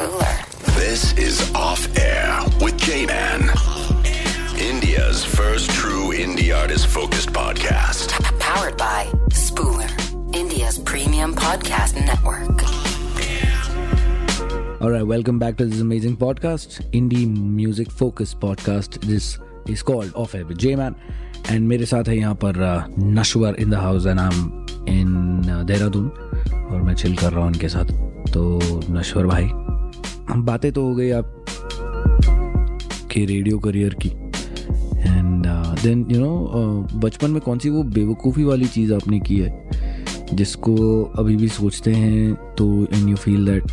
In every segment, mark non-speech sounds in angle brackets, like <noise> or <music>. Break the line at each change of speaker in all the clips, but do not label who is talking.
Spooler.
This is Off Air with J Man. India's first true indie artist focused podcast.
Powered by Spooler, India's premium podcast network.
All right, welcome back to this amazing podcast, indie music focused podcast. This is called Off Air with J Man, and मेरे साथ है यहाँ पर uh, Nashwar in the house and I am in Dehradun और मैं chill कर रहा हूँ उनके साथ तो नशवर भाई हम बातें तो हो गई आप के रेडियो करियर की। एंड देन यू नो बचपन में कौन सी वो बेवकूफ़ी वाली चीज़ आपने की है? जिसको अभी भी सोचते हैं तो एंड यू फील दैट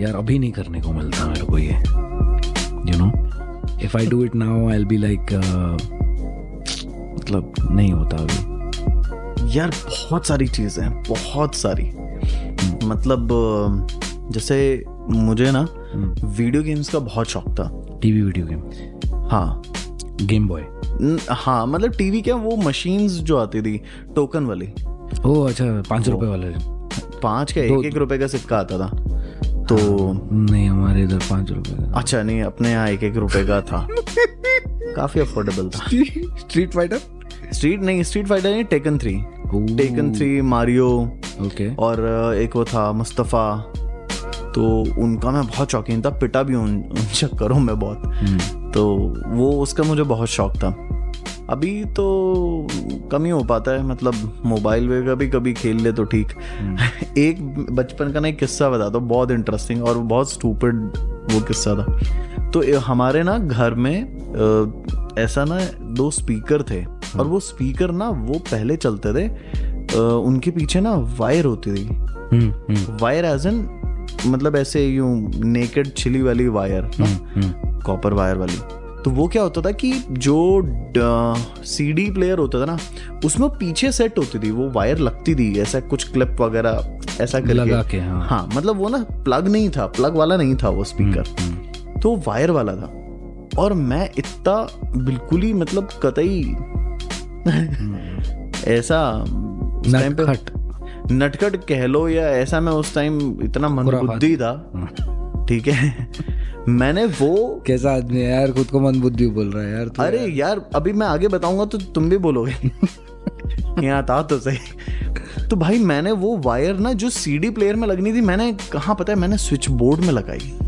यार, अभी नहीं करने को मिलता मेरे को ये। You know if I do it now I'll be like मतलब नहीं होता अभी।
यार, बहुत सारी चीज़ें हैं, बहुत सारी। मतलब जैसे मुझे ना वीडियो गेम्स का बहुत शौक था।
TV video game?
हाँ।
गेम बॉय
हाँ मतलब टीवी क्या वो मशीन्स जो आती थी टोकन वाली।
ओ अच्छा पाँच रुपए वाला।
पाँच का एक एक रुपए का सिक्का आता था। तो
नहीं हमारे इधर पाँच रुपए का।
अच्छा नहीं अपने यहाँ एक एक रुपए का था। <laughs> काफ़ी अफोर्डेबल था।
स्ट्रीट फाइटर
स्ट्रीट नहीं स्ट्रीट फाइटर नहीं Tekken three Tekken three Mario
okay
और एक वो था मुस्तफ़ा तो उनका मैं बहुत शौकीन था पिटा भी उन, उन चक्करों में बहुत।
हम्म।
तो वो उसका मुझे बहुत शौक था। अभी तो कम ही हो पाता है मतलब मोबाइल पे कभी कभी खेल ले तो ठीक। <laughs> एक बचपन का ना एक किस्सा बता दो बहुत इंटरेस्टिंग और बहुत स्टूपिड वो किस्सा था। तो हमारे ना घर में ऐसा ना दो स्पीकर थे और वो स्पीकर ना वो पहले चलते थे उनके पीछे ना वायर होती थी।
Hmm, hmm,
wire as an मतलब ऐसे यूँ नेकेड छिली वाली वायर
हम्म,
कॉपर वायर वाली। तो वो क्या होता था कि जो सीडी प्लेयर होता था ना उसमें पीछे सेट होती थी वो वायर लगती थी ऐसा कुछ क्लिप वगैरह ऐसा करके।
लगा के, हाँ।
हाँ मतलब वो ना प्लग नहीं था प्लग वाला नहीं था वो स्पीकर
हम्म।
तो वायर वाला था। और मैं इतना बिल्कुल ही मतलब कतई <laughs> ऐसा उस टाइम पे
नटखट
कह लो या ऐसा मैं उस टाइम इतना मंदबुद्धि था। ठीक है? <laughs> मैंने वो
कैसा आदमी है यार? खुद को मन बुद्धि बोल रहा है यार तू
अरे यार। यार अभी मैं आगे बताऊँगा तो तुम भी बोलोगे। <laughs> यहाँ था तो सही। तो भाई मैंने वो वायर ना जो सीडी प्लेयर में लगनी थी मैंने कहाँ पता है मैंने स्विच बोर्ड में लगाई।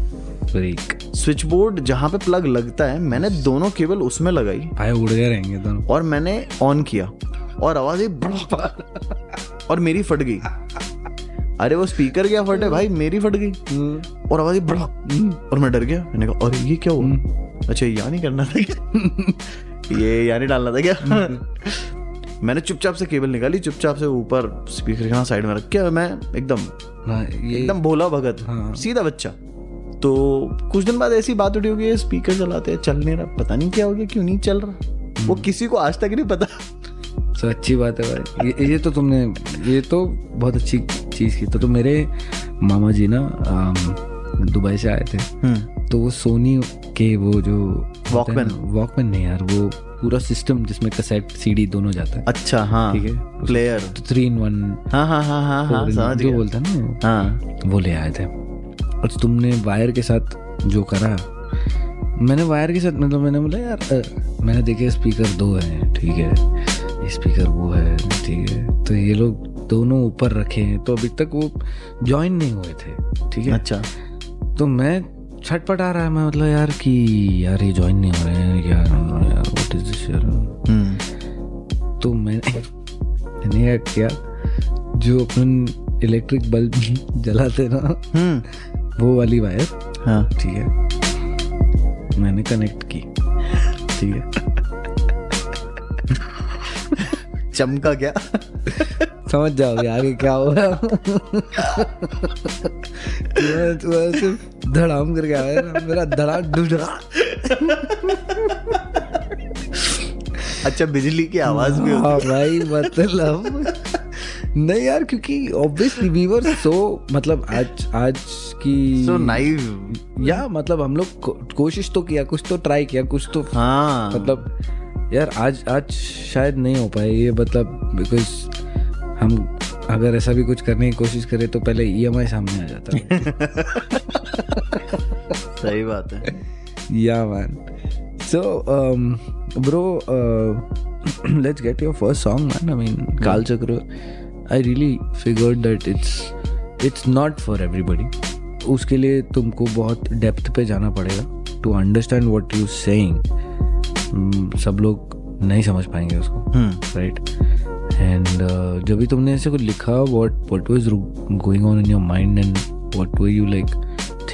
स्विच बोर्ड जहाँ पे प्लग लगता है मैंने दोनों केबल उसमें लगाई।
भाई उड़ गए रहेंगे दोनों।
और मैंने ऑन किया। और आवाज़ ब्रॉक और मेरी फट गई। अरे वो स्पीकर क्या फटे भाई मेरी फट गई। और आवाज़ आई ब्रॉक और मैं डर गया। मैंने कहा अरे ये क्या हुआ? अच्छा यहाँ नहीं करना था क्या? <laughs> ये यहाँ नहीं डालना था क्या? मैंने चुपचाप से केबल निकाली चुपचाप से ऊपर स्पीकर के साइड में रख के मैं एकदम
हाँ, ये
एकदम भोला भगत
हाँ।
सीधा बच्चा। तो कुछ दिन बाद ऐसी बात उठी होगी स्पीकर चलाते हैं चल नहीं रहा। पता नहीं क्या हो गया क्यों नहीं चल रहा? वो किसी को आज तक नहीं पता।
तो अच्छी बात है भाई। ये, ये तो तुमने ये तो बहुत अच्छी चीज़ की। तो, तो मेरे मामा जी ना दुबई से आए थे। तो वो सोनी के वो जो
Walkman।
वॉकमैन नहीं यार वो पूरा सिस्टम जिसमें कैसेट सीडी दोनों जाता है।
अच्छा हाँ।
ठीक है?
प्लेयर
तो थ्री इन वन
हाँ हाँ हाँ हाँ हाँ समझ
जो बोलता है ना
हाँ।
वो ले आए थे। और तुमने वायर के साथ जो करा मैंने वायर के साथ मतलब मैंने बोला यार मैंने देखे स्पीकर दो हैं ठीक है। स्पीकर वो है ठीक है। तो ये लोग दोनों ऊपर रखे हैं तो अभी तक वो ज्वाइन नहीं हुए थे ठीक है?
अच्छा।
तो मैं छटपट आ रहा है मैं मतलब यार कि यार ये ज्वाइन नहीं हो रहे हैं यार यार व्हाट इज़ दिस यार तो मैंने मैंने क्या किया जो अपन इलेक्ट्रिक बल्ब जलाते ना
हम्म।
वो वाली वायर
हाँ।
ठीक है? मैंने कनेक्ट की ठीक है?
चमका क्या?
समझ जाओगे आगे क्या हो रहा सिर्फ़ धड़ाम करके आया मेरा धड़ा डुडा
अच्छा बिजली की आवाज़ भी
हाँ भाई मतलब नहीं यार क्योंकि ऑब्वियसली वी वर सो मतलब आज आज की
सो so नाइव
या मतलब हम लोग को, कोशिश तो किया कुछ तो ट्राई किया कुछ तो
हाँ।
मतलब यार आज आज शायद नहीं हो पाए ये मतलब बिकॉज़ हम अगर ऐसा भी कुछ करने की कोशिश करें तो पहले ईएमआई सामने आ जाता है। <laughs>
सही बात है।
या man. So bro let's get your first song man I mean mean kal chakra i really it's it's not for everybody. उसके लिए तुमको बहुत डेप्थ पे जाना पड़ेगा to understand what you saying सब लोग नहीं समझ पाएँगे उसको राइट एंड जब भी तुमने ऐसे कुछ लिखा what what was going on in your mind and what were you like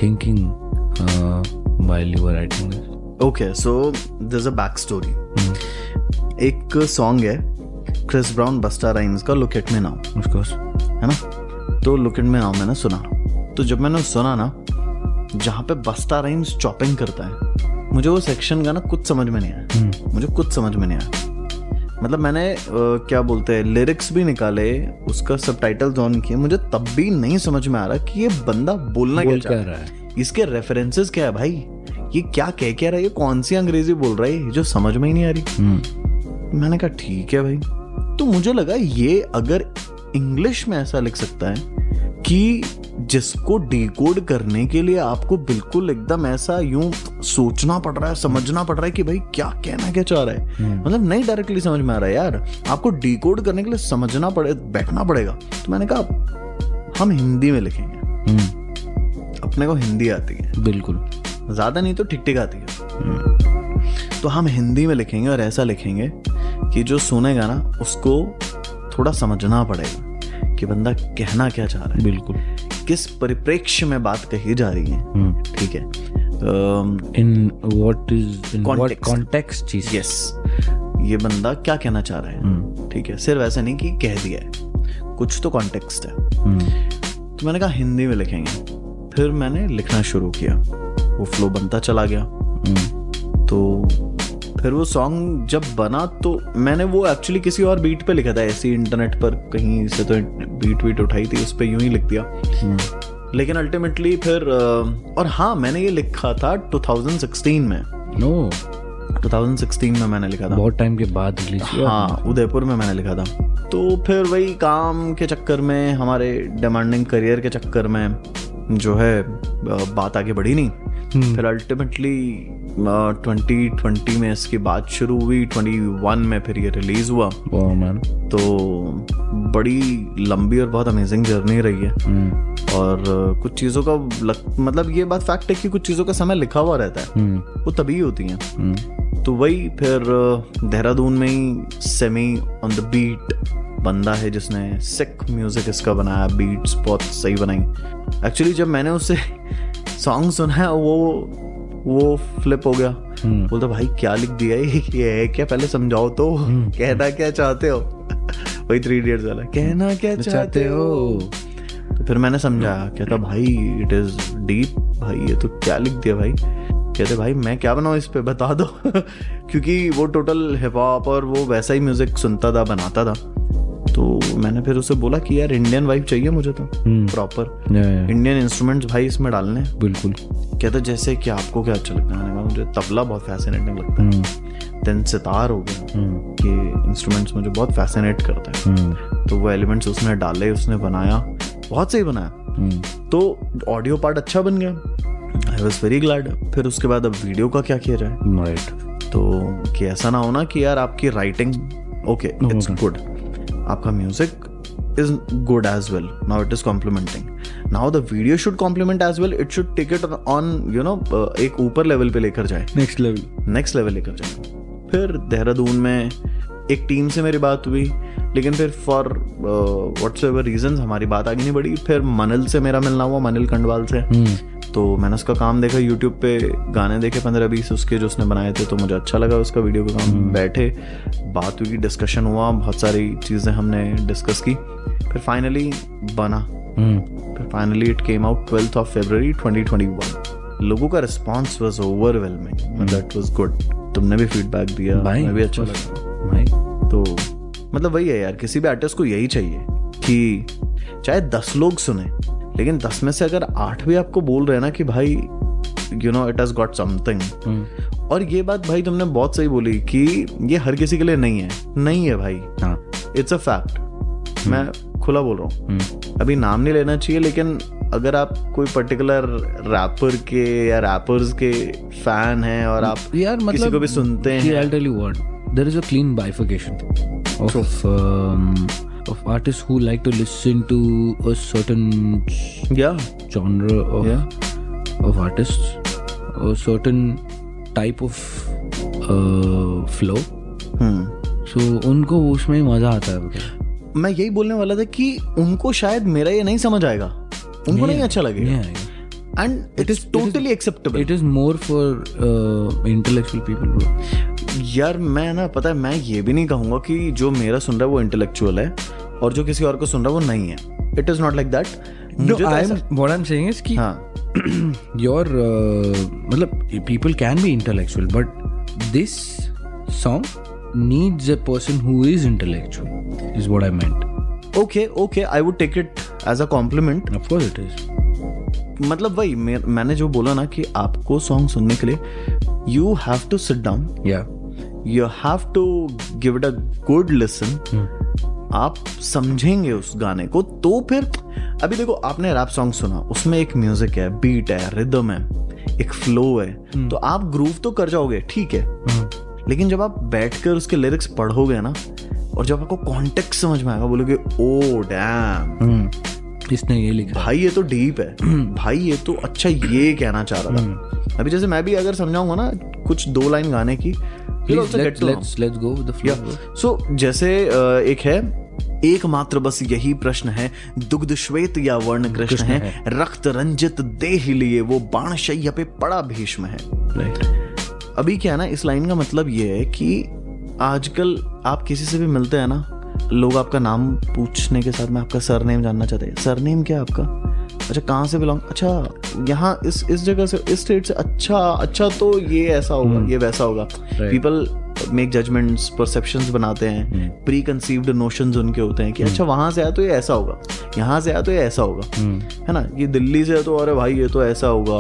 thinking while you were writing this?
Okay so this a back story एक सॉन्ग है क्रिस ब्राउन बस्टा राइम्स का look at me now
Of course.
है ना? तो look at me now मैंने सुना। तो जब मैंने सुना ना जहाँ पे बस्ता राइम्स चॉपिंग करता है मुझे वो सेक्शन का ना कुछ समझ में नहीं आया। मुझे कुछ समझ में नहीं आया। मतलब मैंने अ, क्या बोलते हैं लिरिक्स भी निकाले उसका सब टाइटल्स ऑन किए मुझे तब भी नहीं समझ में आ रहा कि ये बंदा बोलना क्या
बोल क्या
रहा
रहा
है। इसके रेफरेंसेस क्या है भाई? ये क्या कह क्या रहा है? ये कौन सी अंग्रेज़ी बोल रहा है? जो समझ में ही नहीं आ रही।
हम्म।
मैंने कहा ठीक है भाई। तो मुझे लगा ये अगर इंग्लिश में ऐसा लिख सकता है कि जिसको डिकोड करने के लिए आपको बिल्कुल एकदम ऐसा यूँ सोचना पड़ रहा है समझना पड़ रहा है कि भाई क्या कहना क्या चाह रहा है। मतलब नहीं डायरेक्टली समझ में आ रहा है यार। आपको डिकोड करने के लिए समझना पड़े बैठना पड़ेगा। तो मैंने कहा हम हिंदी में लिखेंगे।
हम्म।
अपने को हिंदी आती है।
बिल्कुल।
ज़्यादा नहीं तो ठीक ठीक आती है। तो हम हिंदी में लिखेंगे और ऐसा लिखेंगे कि जो सुनेगा ना उसको थोड़ा समझना पड़ेगा कि बंदा कहना क्या चाह रहा है।
बिल्कुल।
किस परिप्रेक्ष्य में बात कही जा रही है?
हम्म।
ठीक है।
In what is in what
Context.
Context cheese
yes ये बंदा क्या कहना चाह रहा है?
हम्म।
ठीक है। सिर्फ़ ऐसा नहीं कि कह दिया है। कुछ तो कॉन्टेक्स्ट है।
हम्म।
तो मैंने कहा हिंदी में लिखेंगे। फिर मैंने लिखना शुरू किया। वो फ्लो बनता चला गया। तो फिर वो सॉन्ग जब बना तो मैंने वो एक्चुअली किसी और बीट पे लिखा था ऐसे ही इंटरनेट पर कहीं से तो बीट वीट उठाई थी उस पर यूँ ही लिख दिया।
हम्म।
लेकिन अल्टीमेटली फिर और हाँ मैंने ये लिखा था 2016 में।
नो
2016 में मैंने लिखा था।
बहुत टाइम के बाद रिलीज़ किया
हाँ उदयपुर में मैंने लिखा था। तो फिर वही काम के चक्कर में हमारे डिमांडिंग करियर के चक्कर में जो है बात आगे बढ़ी नहीं। फिर अल्टीमेटली ट्वेंटी ट्वेंटी में इसकी बात शुरू हुई ट्वेंटी वन में फिर ये रिलीज़ हुआ।
मैन
तो बड़ी लंबी और बहुत अमेजिंग जर्नी रही है।
हम्म
और कुछ चीज़ों का लग, मतलब ये बात फैक्ट है कि कुछ चीज़ों का समय लिखा हुआ रहता है।
हम्म
वो तभी होती हैं।
हम्म
तो वही फिर देहरादून में ही सेमी ऑन द बीट बंदा है जिसने सिक म्यूज़िक इसका बनाया बीट्स बहुत सही बनाई। एक्चुअली जब मैंने उससे सॉन्ग सुना है वो वो फ्लिप हो गया।
हम्म।
बोलता भाई क्या लिख दिया <laughs> ये है क्या? पहले समझाओ तो। कहना क्या चाहते हो? <laughs> वही थ्री इडियट्स वाला कहना क्या चाहते हो? तो फिर मैंने समझाया कहता भाई इट इज़ डीप भाई ये तो क्या लिख दिया भाई? कहते भाई मैं क्या बनाऊँ इस पे? बता दो। <laughs> क्योंकि वो टोटल हिप हॉप और वो वैसा ही म्यूज़िक सुनता था बनाता था। तो मैंने फिर उसे बोला कि यार इंडियन वाइफ चाहिए मुझे तो
हम्म।
प्रॉपर इंडियन इंस्ट्रूमेंट्स भाई इसमें डालने
बिल्कुल।
कहते जैसे कि आपको क्या अच्छा लगता है मुझे तबला बहुत फैसिनेटिंग लगता
हम्म।
है देन सितार हो गया
हम्म।
कि इंस्ट्रूमेंट्स मुझे बहुत फैसिनेट करते हैं।
हम्म।
तो वो एलिमेंट्स उसने डाले उसने बनाया बहुत सही बनाया।
हम्म।
तो ऑडियो पार्ट अच्छा बन गया। आई वॉज़ वेरी ग्लैड फिर उसके बाद अब वीडियो का क्या किया जाए?
राइट
तो कि ऐसा ना होना कि यार आपकी राइटिंग ओके इट्स गुड आपका music is good as well now it is complimenting now the video should compliment as well it should take it on you know एक ऊपर लेवल पे लेकर जाए।
नेक्स्ट लेवल
नेक्स्ट लेवल लेकर जाए। फिर देहरादून में एक टीम से मेरी बात हुई लेकिन फिर फॉर वट्स एवर रीजन हमारी बात आगे नहीं बढ़ी। फिर मनिल से मेरा मिलना हुआ मनिल कंडवाल से।
हम्म।
तो मैंने उसका काम देखा यूट्यूब पे गाने देखे पंद्रह बीस उसके जो उसने बनाए थे तो मुझे अच्छा लगा उसका वीडियो का काम बैठे। बात हुई डिस्कशन हुआ बहुत सारी चीज़ें हमने डिस्कस की। फिर फाइनली बना।
हम्म।
फिर finally it came out twelfth of February 2021 लोगों का response was overwhelming that was good तुमने भी फीडबैक दिया मैं भी अच्छा लगा।
भाई।
तो मतलब वही है यार किसी भी आर्टिस्ट को यही चाहिए कि चाहे दस लोग सुने लेकिन दस में से अगर आठ भी आपको बोल रहे हैं ना कि भाई you know it has got something
hmm.
और ये बात भाई तुमने बहुत सही बोली कि ये हर किसी के लिए नहीं है। नहीं है भाई। इट्स अ फैक्ट मैं खुला बोल रहा हूँ। अभी नाम नहीं लेना चाहिए लेकिन अगर आप कोई पर्टिकुलर रैपर के या रैपर्स के फ़ैन हैं और आप
यार मतलब
किसी को भी सुनते हैं।
I'll tell you what. There is a clean bifurcation of um, of artists who like to listen to a certain
या
genre of
Yeah.
of artists, a certain type of uh, flow.
Hmm
So उनको उसमें ही मज़ा आता है मतलब।
मैं यही बोलने वाला था कि उनको शायद मेरा ये नहीं समझ आएगा उनको नहीं अच्छा लगेगा and it is totally acceptable
it is more for uh, intellectual people, bro.
यार मैं ना पता है मैं ये भी नहीं कहूँगा कि जो मेरा सुन रहा है वो इंटेलेक्चुअल है और जो किसी और को सुन रहा है वो नहीं है।
It is not like that कि
हाँ। <clears throat>
uh, मतलब people can be intellectual but this song needs a person who is intellectual is what I meant.
Okay okay I would take it as a compliment
of course it is.
मतलब वही मैंने जो बोला ना कि आपको song सुनने के लिए you have to sit down
yeah.
You have to give it a good listen आप समझेंगे उस गाने को तो फिर अभी देखो आपने रैप सॉन्ग सुना उसमें एक म्यूज़िक है बीट है रिदम है एक फ्लो है। तो आप ग्रूव तो कर जाओगे ठीक है। लेकिन जब आप बैठकर उसके लिरिक्स पढ़ोगे ना और जब आपको कॉन्टेक्ट समझ में आएगा बोलोगे ओ डैम
hmm. इसने ये लिखा?
भाई ये तो डीप है। भाई ये तो अच्छा ये कहना चाह रहा था। अभी जैसे मैं भी अगर समझाऊँगा ना कुछ दो लाइन गाने की सो जैसे एक है एकमात्र बस यही प्रश्न है दुग्ध श्वेत या वर्ण कृष्ण
कृष्ण
है। रक्त रंजित देह लिए वो बाण शैया पे पड़ा भीष्म है।
Right.
अभी क्या है ना इस लाइन का मतलब ये है कि आजकल आप किसी से भी मिलते हैं ना लोग आपका नाम पूछने के साथ में आपका सरनेम जानना चाहते हैं। सरनेम क्या है आपका? अच्छा कहाँ से बिलोंग अच्छा यहाँ इस इस जगह से इस स्टेट से अच्छा अच्छा तो ये ऐसा होगा ये वैसा होगा। पीपल मेक जजमेंट्स परसेप्शंस बनाते हैं प्री कंसीव्ड नोशंस उनके होते हैं कि अच्छा वहाँ से आया तो ये ऐसा होगा यहाँ से आया तो ये ऐसा होगा है ना? ये दिल्ली से है तो अरे भाई ये तो ऐसा होगा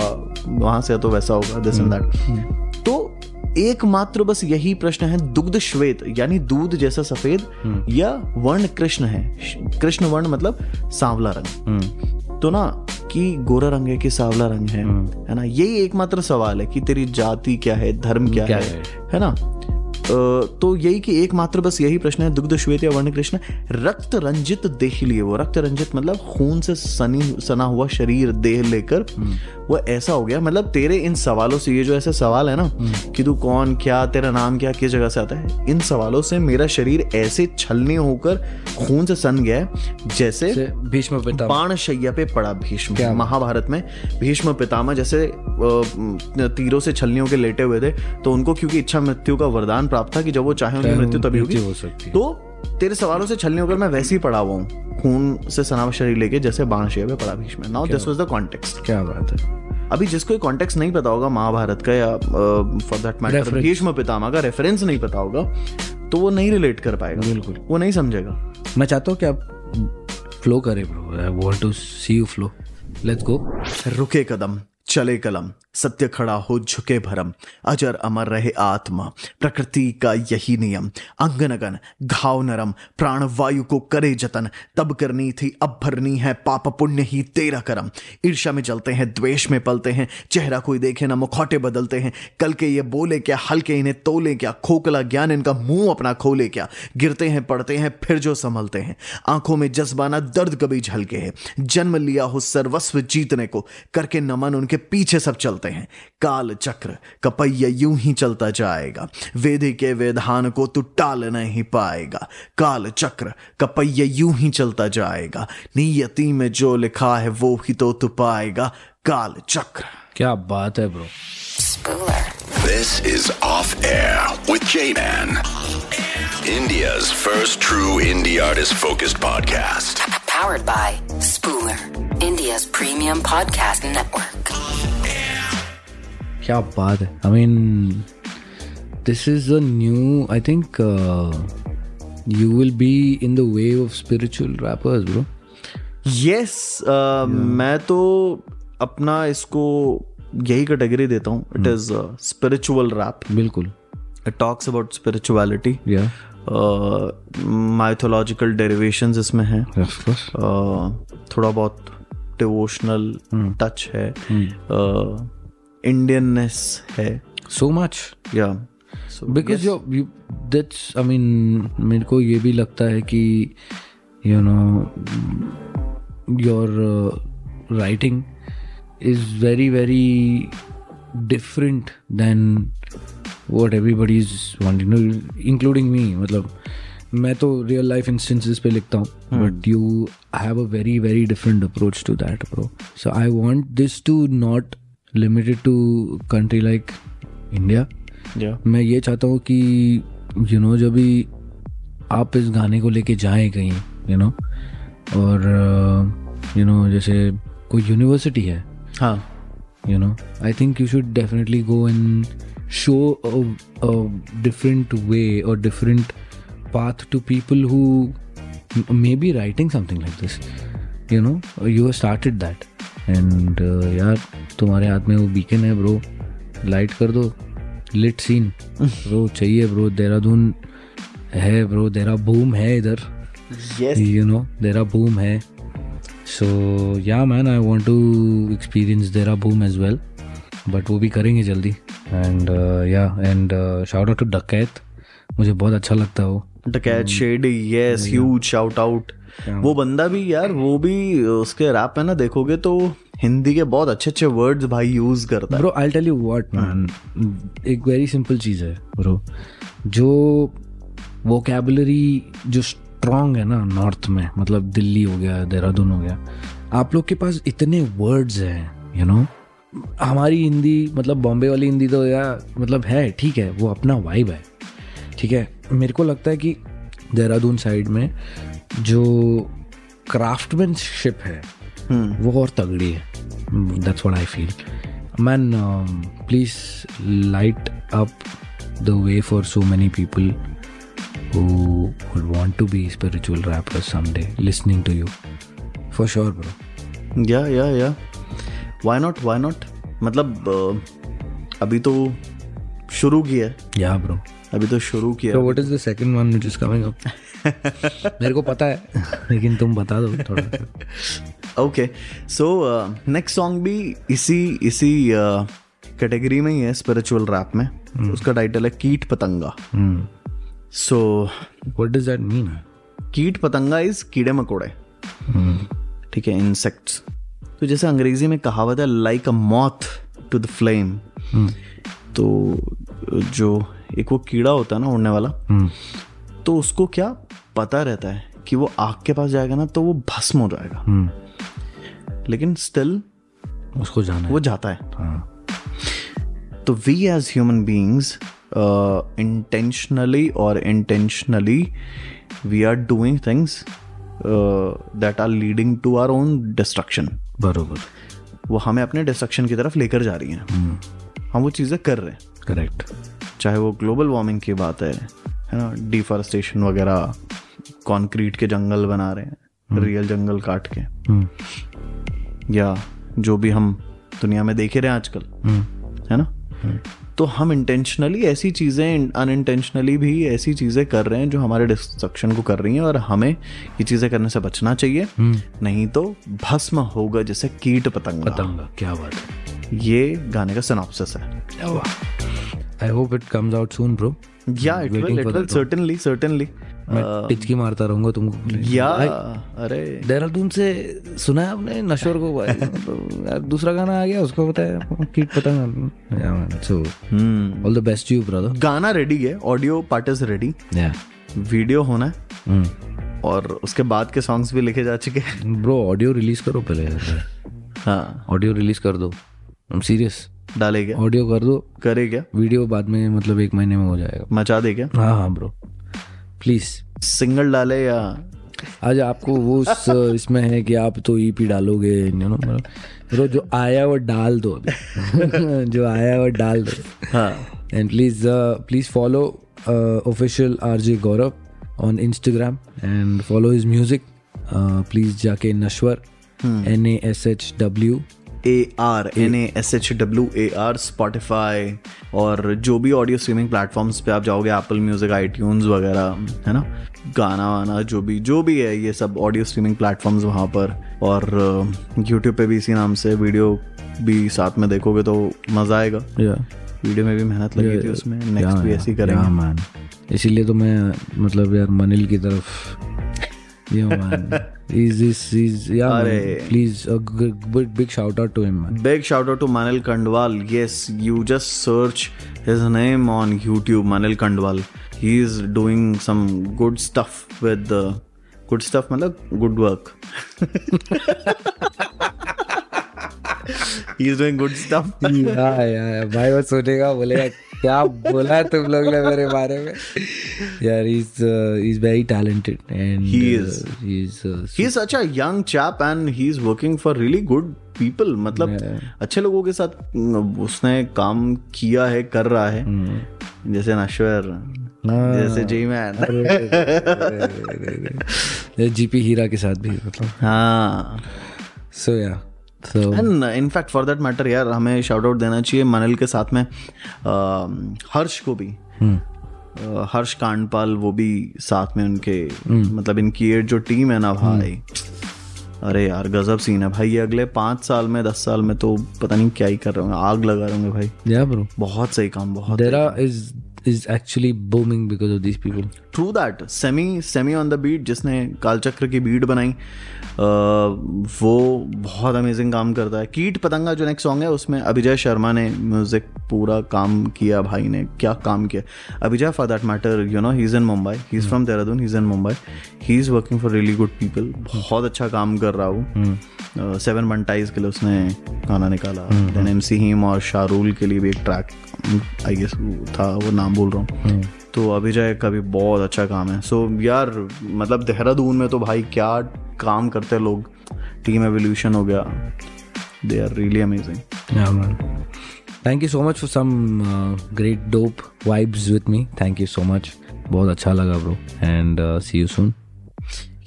वहाँ से आया तो वैसा होगा दिस एंड दैट तो एकमात्र बस यही प्रश्न है दुग्ध श्वेत यानी दूध जैसा सफ़ेद या वर्ण कृष्ण है। कृष्ण वर्ण मतलब सांवला रंग। तो ना कि गोरा रंग है कि सावला रंग है है ना? यही एकमात्र सवाल है कि तेरी जाति क्या है धर्म क्या,
क्या
है?
है?
ना? तो यही कि एकमात्र बस यही प्रश्न है दुग्ध श्वेत या वर्ण कृष्ण रक्त रंजित देह लिए वो रक्त रंजित मतलब खून से सनी सना हुआ शरीर देह लेकर। वो ऐसा हो गया मतलब तेरे इन सवालों से ये जो ऐसे सवाल है ना कि तू कौन क्या तेरा नाम क्या किस जगह से आता है? इन सवालों से मेरा शरीर ऐसे छलनी होकर खून से सन गया जैसे
भीष्म
बाण शैया पे पड़ा भीष्म महाभारत में। भीष्म पितामह जैसे तीरों से छलनियों के लेटे हुए थे तो उनको क्योंकि इच्छा मृत्यु का वरदान प्राप्त था कि जब वो चाहे उनकी मृत्यु तभी होगी।
हो सकती
तो तेरे सवालों से छलनी होकर मैं वैसे ही पड़ा हुआ हूँ। खून से सना शरीर लेके जैसे बाण शैया पे पड़ा Bhishma. Now this was the context
क्या बात है?
अभी जिसको कॉन्टेक्स्ट नहीं पता होगा महाभारत का या for that
matter
Bhishma Pitamah का रेफरेंस नहीं पता होगा तो वो नहीं रिलेट कर पाएगा।
बिल्कुल।
वो नहीं समझेगा।
मैं चाहता हूँ कि आप फ्लो करें bro I want to see you flow let's go
रुके कदम। चले कलम, सत्य खड़ा हो झुके भरम। अजर अमर रहे आत्मा, प्रकृति का यही नियम। अंग नगन घाव नरम प्राण वायु को करे जतन। तब करनी थी, अब भरनी है पाप पुण्य ही तेरा करम। ईर्षा में जलते हैं, द्वेष में पलते हैं, चेहरा कोई देखे ना मुखौटे बदलते हैं। कल के ये बोले क्या हल्के इन्हें तोले क्या, खोखला ज्ञान इनका मुँह अपना खोले क्या। गिरते हैं, पड़ते हैं, फिर जो संभलते हैं। आँखों में जज्बाना दर्द कभी झलके है। जन्म लिया हो सर्वस्व जीतने को, करके नमन उनके पीछे सब चलते हैं। काल चक्र कपैया यूँ ही चलता जाएगा। वेदे के वेधान को तू टाल नहीं पाएगा। काल चक्र कपैया यूँ ही चलता जाएगा। नियति में जो लिखा है वो ही तो तू पाएगा। काल चक्र।
क्या बात है
bro
this is Off Air with J Man India's first true indie artist focused podcast
powered by Spooler India's premium podcast network.
क्या बात है? I mean this is a new I think you will be in the way of spiritual rappers bro
yes मैं तो अपना इसको यही category देता हूँ. इट इज़ स्पिरिचुअल रैप
बिल्कुल।
It talks about
spirituality
mythological derivations इसमें हैं. Uh, थोड़ा बहुत डिवोशनल टच है. इंडियननेस है।
सो मच
या
बिकॉज़ जो दैट्स आई मीन मेरे को ये भी लगता है कि you know your writing is very very different than what everybody is want including me मतलब मैं तो रियल लाइफ इंस्टेंसिस पे लिखता हूँ but you have a very very different approach to that pro so I want this to not limited to country like
India
मैं ये चाहता हूँ कि यू you नो know, जब भी आप इस गाने को लेके जाएँ कहीं यू you नो know, और you uh, know you know, जैसे कोई यूनिवर्सिटी है
हाँ।
You know I think you should definitely go in show different way और different path to people who may be writing something like this you know you have started that and uh, यार तुम्हारे हाथ में वो beacon है bro light कर दो. Lit scene bro चाहिए ब्रो देहरादून है ब्रो देरा बूम है इधर. You know boom hai so yeah man i want to experience there are boom as well. But वो भी करेंगे जल्दी. एंड या एंड शाउट आउट टू डकैत मुझे बहुत अच्छा लगता है वो.
डकैत शेड यस ह्यूज शाउट आउट वो बंदा भी यार वो भी उसके रैप में ना देखोगे तो हिंदी के बहुत अच्छे अच्छे वर्ड्स भाई यूज़ करता है।
Bro I tell you what man एक वेरी सिंपल चीज़ है ब्रो जो वोकेबलरी जो स्ट्रांग है ना नॉर्थ में मतलब दिल्ली हो गया देहरादून हो गया आप लोग के पास इतने वर्ड्स हैं यू नो हमारी हिंदी मतलब बॉम्बे वाली हिंदी तो यार मतलब है ठीक है वो अपना वाइब है ठीक है? मेरे को लगता है कि देहरादून साइड में जो क्राफ्टमैनशिप है हम्म। वो और तगड़ी है। That's what I feel man please light up the way for so many people who would want to be spiritual rapper someday listening to you for sure bro
yeah yeah yeah why not why not मतलब uh, अभी तो शुरू किया
या bro
अभी तो शुरू किया
what is the second one which is coming up मेरे को पता है लेकिन तुम बता दो थोड़ा।
ओके सो नेक्स्ट सॉन्ग भी इसी इसी कैटेगरी uh, में ही है स्पिरिचुअल रैप में। Hmm. उसका टाइटल है कीट पतंगा।
Hmm.
So
what does that mean?
कीट पतंगा इज़ कीड़े मकोड़े। ठीक है इंसेक्ट्स तो जैसे अंग्रेज़ी में कहावत है like a moth to the flame तो जो एक वो कीड़ा होता है ना उड़ने वाला।
Hmm.
तो उसको क्या पता रहता है कि वो आग के पास जाएगा ना तो वो भस्म हो जाएगा।
Hmm.
लेकिन स्टिल
उसको जाना है।
वो जाता है।
हाँ।
तो we as human beings intentionally और intentionally we are doing things that are leading to our own destruction
बरोबर।
वो हमें अपने डिस्ट्रक्शन की तरफ़ लेकर जा रही हैं। हम वो चीज़ें कर रहे हैं।
करेक्ट
चाहे वो ग्लोबल वार्मिंग की बात है है ना डिफॉरेस्टेशन वगैरह कंक्रीट के जंगल बना रहे हैं रियल जंगल काट के। या जो भी हम दुनिया में देख रहे हैं आजकल है ना? तो हम इंटेंशनली ऐसी चीज़ें अनइंटेंशनली भी ऐसी चीज़ें कर रहे हैं जो हमारे डिस्ट्रक्शन को कर रही हैं और हमें ये चीज़ें करने से बचना चाहिए। नहीं तो भस्म होगा जैसे कीट पतंगा।
पतंगा क्या बात है।
ये गाने का सिनॉप्सिस है।
I hope it
comes out soon
bro
yeah
it
will
it will
certainly certainly
मैं टिचकी मारता रहूँगा तुमको।
या अरे।
देहरादून से सुना है आपने नश्वर को? भाई तो यार दूसरा गाना आ गया उसको पता है कीट पतंग।
So
all the best you brother
गाना रेडी है ऑडियो पार्ट इज़ रेडी
या
वीडियो होना है। और उसके बाद के सॉन्ग्स भी लिखे जा चुके हैं।
ब्रो ऑडियो रिलीज़ करो पहले।
हाँ।
ऑडियो रिलीज़ कर दो। हम सीरियस
डाले क्या?
ऑडियो कर दो।
करे क्या?
वीडियो बाद में मतलब एक महीने में हो जाएगा।
मचा दे क्या?
हाँ हाँ ब्रो प्लीज़
सिंगल डाले या?
आज आपको वो उस <laughs> इसमें है कि आप तो ईपी डालोगे यू नो ब्रो जो आया वो डाल दो <laughs> जो आया वो डाल दो।
हाँ।
And please please follow uh, official RJ Gaurav on Instagram and follow his music. Uh, जाके Nashwar N A S H W
A R N A S H W A R Spotify और जो भी audio streaming platforms पे आप जाओगे Apple music I वगैरह है ना? गाना वाना जो भी जो भी है ये सब ऑडियो स्ट्रीमिंग प्लेटफॉर्म्स वहाँ पर। और यूट्यूब पे भी इसी नाम से वीडियो भी साथ में देखोगे तो मज़ा आएगा। वीडियो में भी मेहनत लगी थी उसमें नेक्स्ट भी ऐसे करेंगे।
मैन इसीलिए तो मैं मतलब यार मनिल की तरफ़ Yeah, man. <laughs> he's this. He's yeah.
Are-
Man. Please, a g- big big shout out to him, man.
Big shout out to Manil Kandwal. Yes, you just search his name on YouTube, Manil Kandwal. He is doing some good stuff with the good stuff, मतलब good work. he is doing good stuff.
yeah, yeah, भाई वो सोचेगा बोलेगा क्या बोला है तुम लोग ने मेरे बारे में? यार is is very talented and
he is
he is
he is such a young chap and he is working for really good people मतलब अच्छे लोगों के साथ mm, उसने काम किया है कर रहा है। mm. जैसे नश्वर हाँ। जैसे जी मैन
जीपी हीरा के साथ भी मतलब।
हाँ।
So yeah and
in fact for that matter यार हमें शाउट आउट देना चाहिए मनल के साथ में अ, हर्ष को भी। अ, हर्ष कांडपाल वो भी साथ में उनके मतलब इनकी ये जो टीम है ना भाई। अरे यार गजब सीन है भाई ये अगले पाँच साल में दस साल में तो पता नहीं क्या ही कर रहे होंगे आग लगा रहे होंगे भाई।
या ब्रो
बहुत सही काम बहुत
Dera is is actually booming because of these people.
True that Semi Semi on the beat जिसने कालचक्र की बीट बनाई वो बहुत अमेजिंग काम करता है। कीट पतंगा जो नेक्स्ट सॉन्ग है उसमें अभिजय शर्मा ने म्यूज़िक पूरा काम किया भाई ने क्या काम किया। Abhijay for that matter you know he is in Mumbai he is from Dehradun he is in Mumbai he is working for really good people बहुत अच्छा काम कर रहा हूँ। सेवन बंटाइज के लिए उसने गाना निकाला। देन एम सी हिम और शाहरुल के लिए भी एक ट्रैक आई गेस था वो नाम बोल रहा हूँ। तो अभिजय का भी बहुत अच्छा काम है। सो so, यार मतलब देहरादून में तो भाई क्या काम करते हैं लोग। टीम एवोल्यूशन हो गया। They
are really amazing you so much for some uh, great dope vibes with me. Thank you so much. बहुत अच्छा लगा bro and see you soon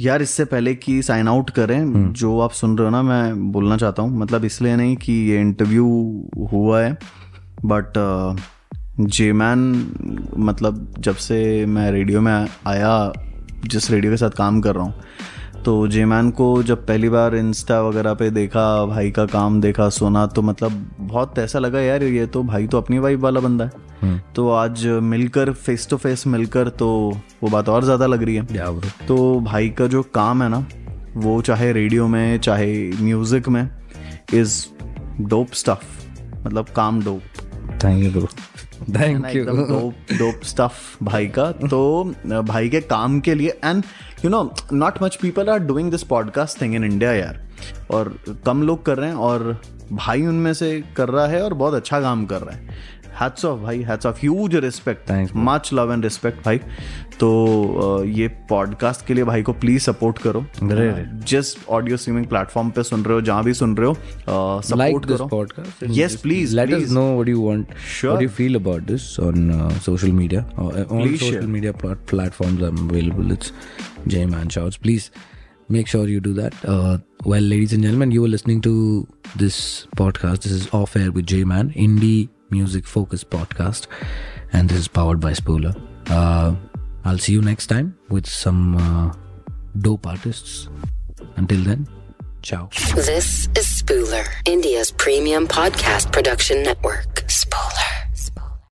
यार इससे पहले कि साइन आउट करें जो आप सुन रहे हो ना मैं बोलना चाहता हूँ। मतलब इसलिए नहीं कि ये इंटरव्यू हुआ है बट जे मैन मतलब जब से मैं रेडियो में आया जिस रेडियो के साथ काम कर रहा हूँ तो जेमैन को जब पहली बार इंस्टा वगैरह पे देखा भाई का काम देखा सुना तो मतलब बहुत ऐसा लगा यार ये तो भाई तो अपनी वाइफ वाला बंदा है। तो आज मिलकर फेस टू फेस मिलकर तो वो बात और ज़्यादा लग रही है। तो भाई का जो काम है ना वो चाहे रेडियो में चाहे म्यूज़िक में इज़ डोप स्टफ़ मतलब काम
dope thank you thank
you dope dope stuff भाई का। तो भाई के काम के लिए and you know not much people are doing this podcast thing in India यार। और कम लोग कर रहे हैं और भाई उनमें से कर रहा है और बहुत अच्छा काम कर रहा है। हैट्स ऑफ़ भाई hats off huge respect
thanks
much love and respect भाई तो ये पॉडकास्ट के लिए भाई को प्लीज़ सपोर्ट करो। जिस ऑडियो स्ट्रीमिंग प्लेटफॉर्म पे सुन रहे हो जहाँ भी सुन रहे हो सपोर्ट करो। Yes please
let us know what you want what you feel about this on social media on social media platforms are available it's जय मानशाउस please Make sure you do that. Uh, well, ladies and gentlemen, you are listening to this podcast. This is Off Air with J Man, music focused podcast, and this is powered by Spooler. Uh, I'll see you next time with some uh, dope artists. Until then, ciao.
This is Spooler, India's premium podcast production network. Spooler.